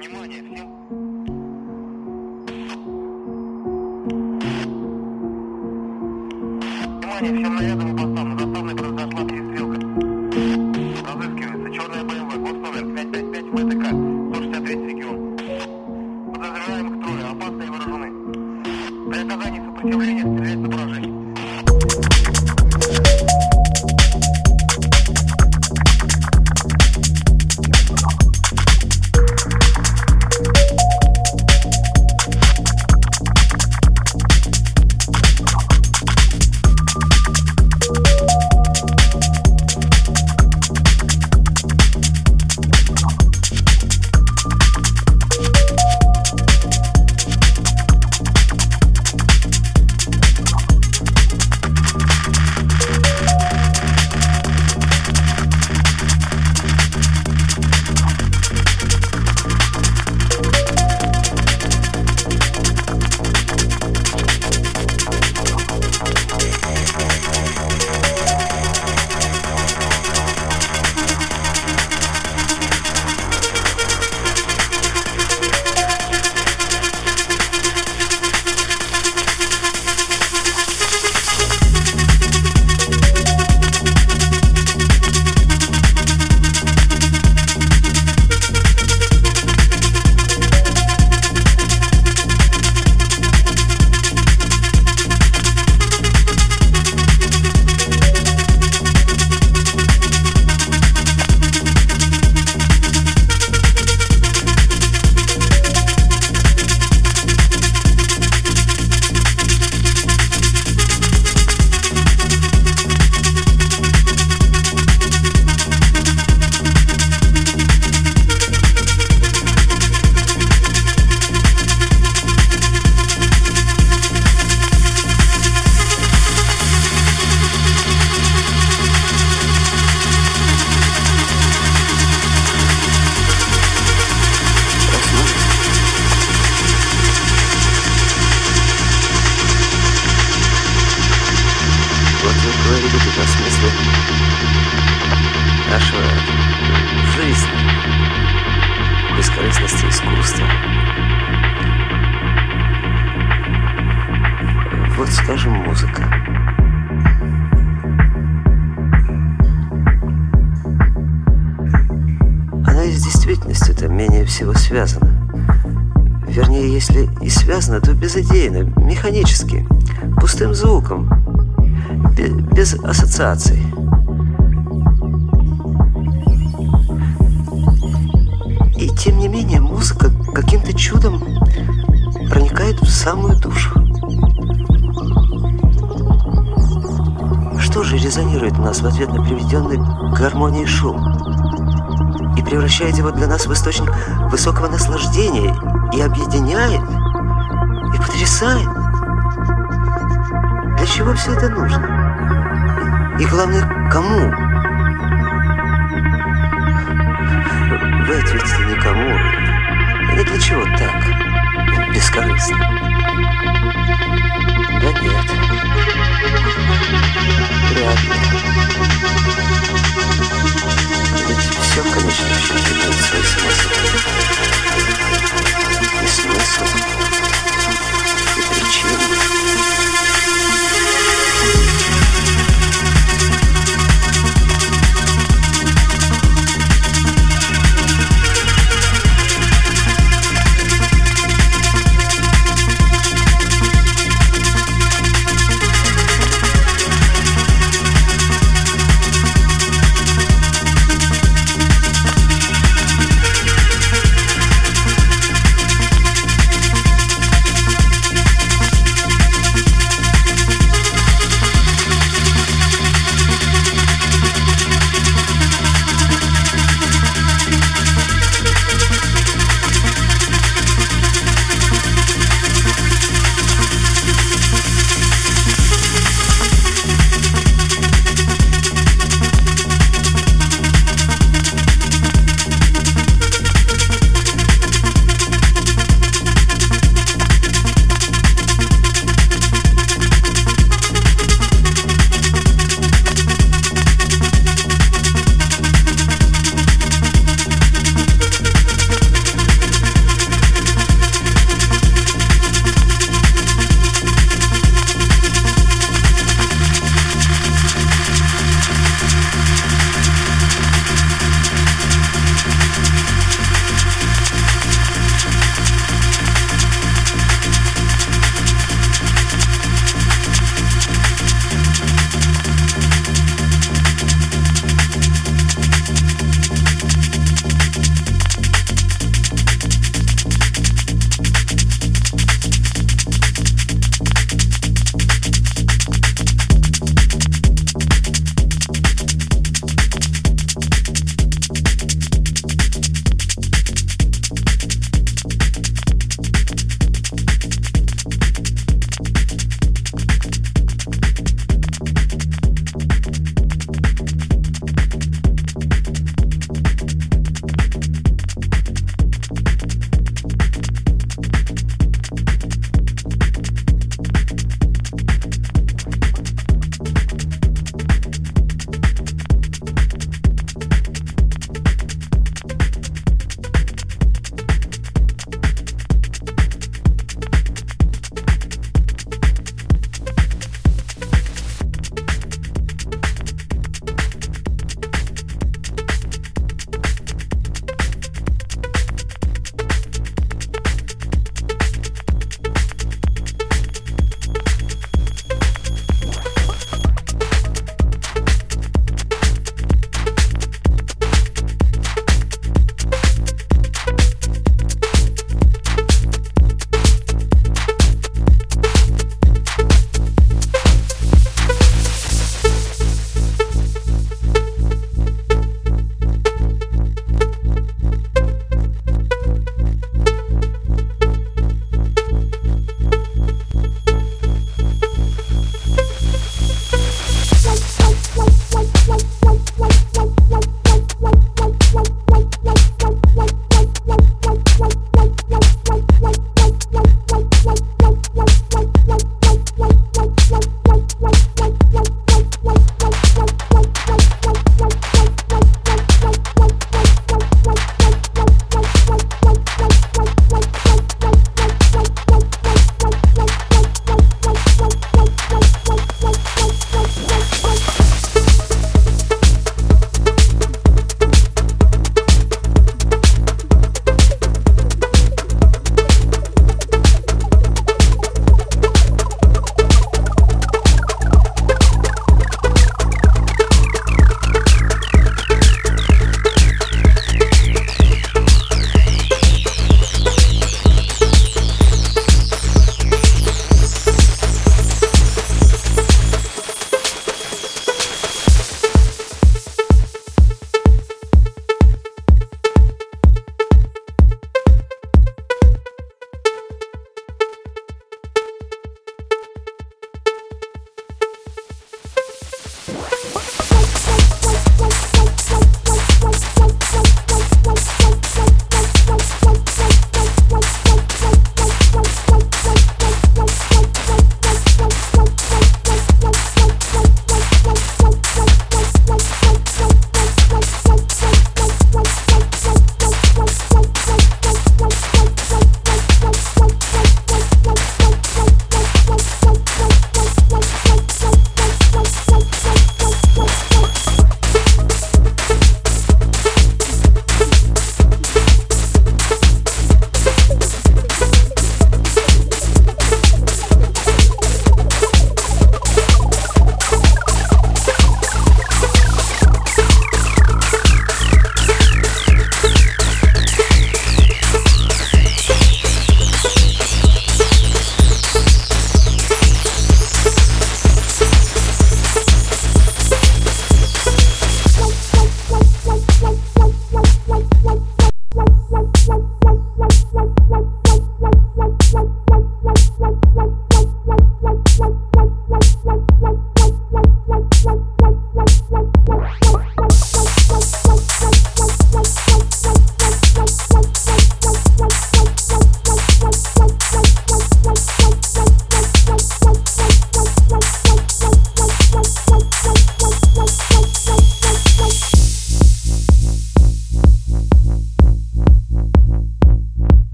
Внимание, всем! ассоциации. главное, кому? Вы ответите никому. И для чего так? Бескорыстно.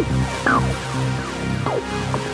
Thank you.